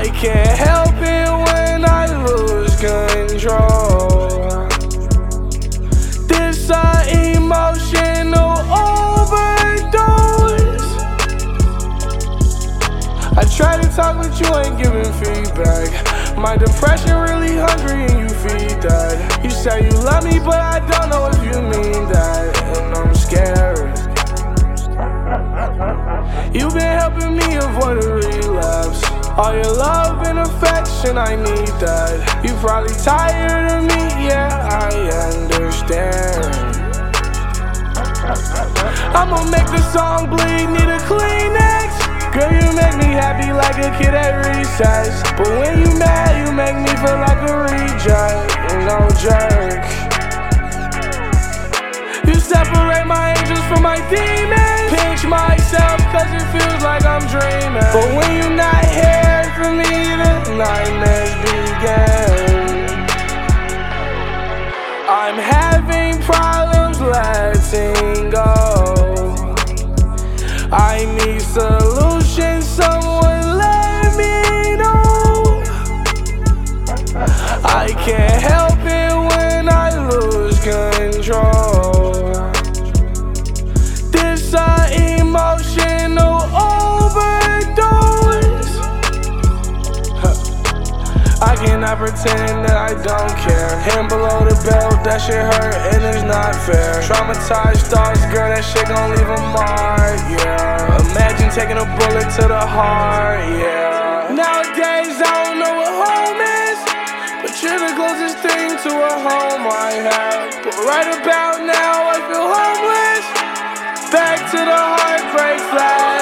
I can't help it when I lose control. This a emotional overdose. I try to talk, but you ain't giving feedback. My depression really hungry and you feed that. You say you love me, but I don't know if you mean that. And I'm scared. You've been helping me avoid. All your love and affection, I need that. You probably tired of me, yeah, I understand. I'ma make the song bleed, need a Kleenex. Girl, you make me happy like a kid at recess. But when you mad, you make me feel like a reject. No jerk. You separate my angels from my demons. Pinch myself cause it feels like I'm dreaming. I'm having problems letting go. I need solutions, someone let me know. I can't help it when I lose control. This a emotional overdose. I cannot pretend that I don't care. Hand below that shit hurt and it's not fair. Traumatized thoughts, girl, that shit gon' leave a mark, yeah. Imagine taking a bullet to the heart, yeah. Nowadays, I don't know what home is, but you're the closest thing to a home I have. But right about now, I feel homeless. Back to the heartbreak. I'm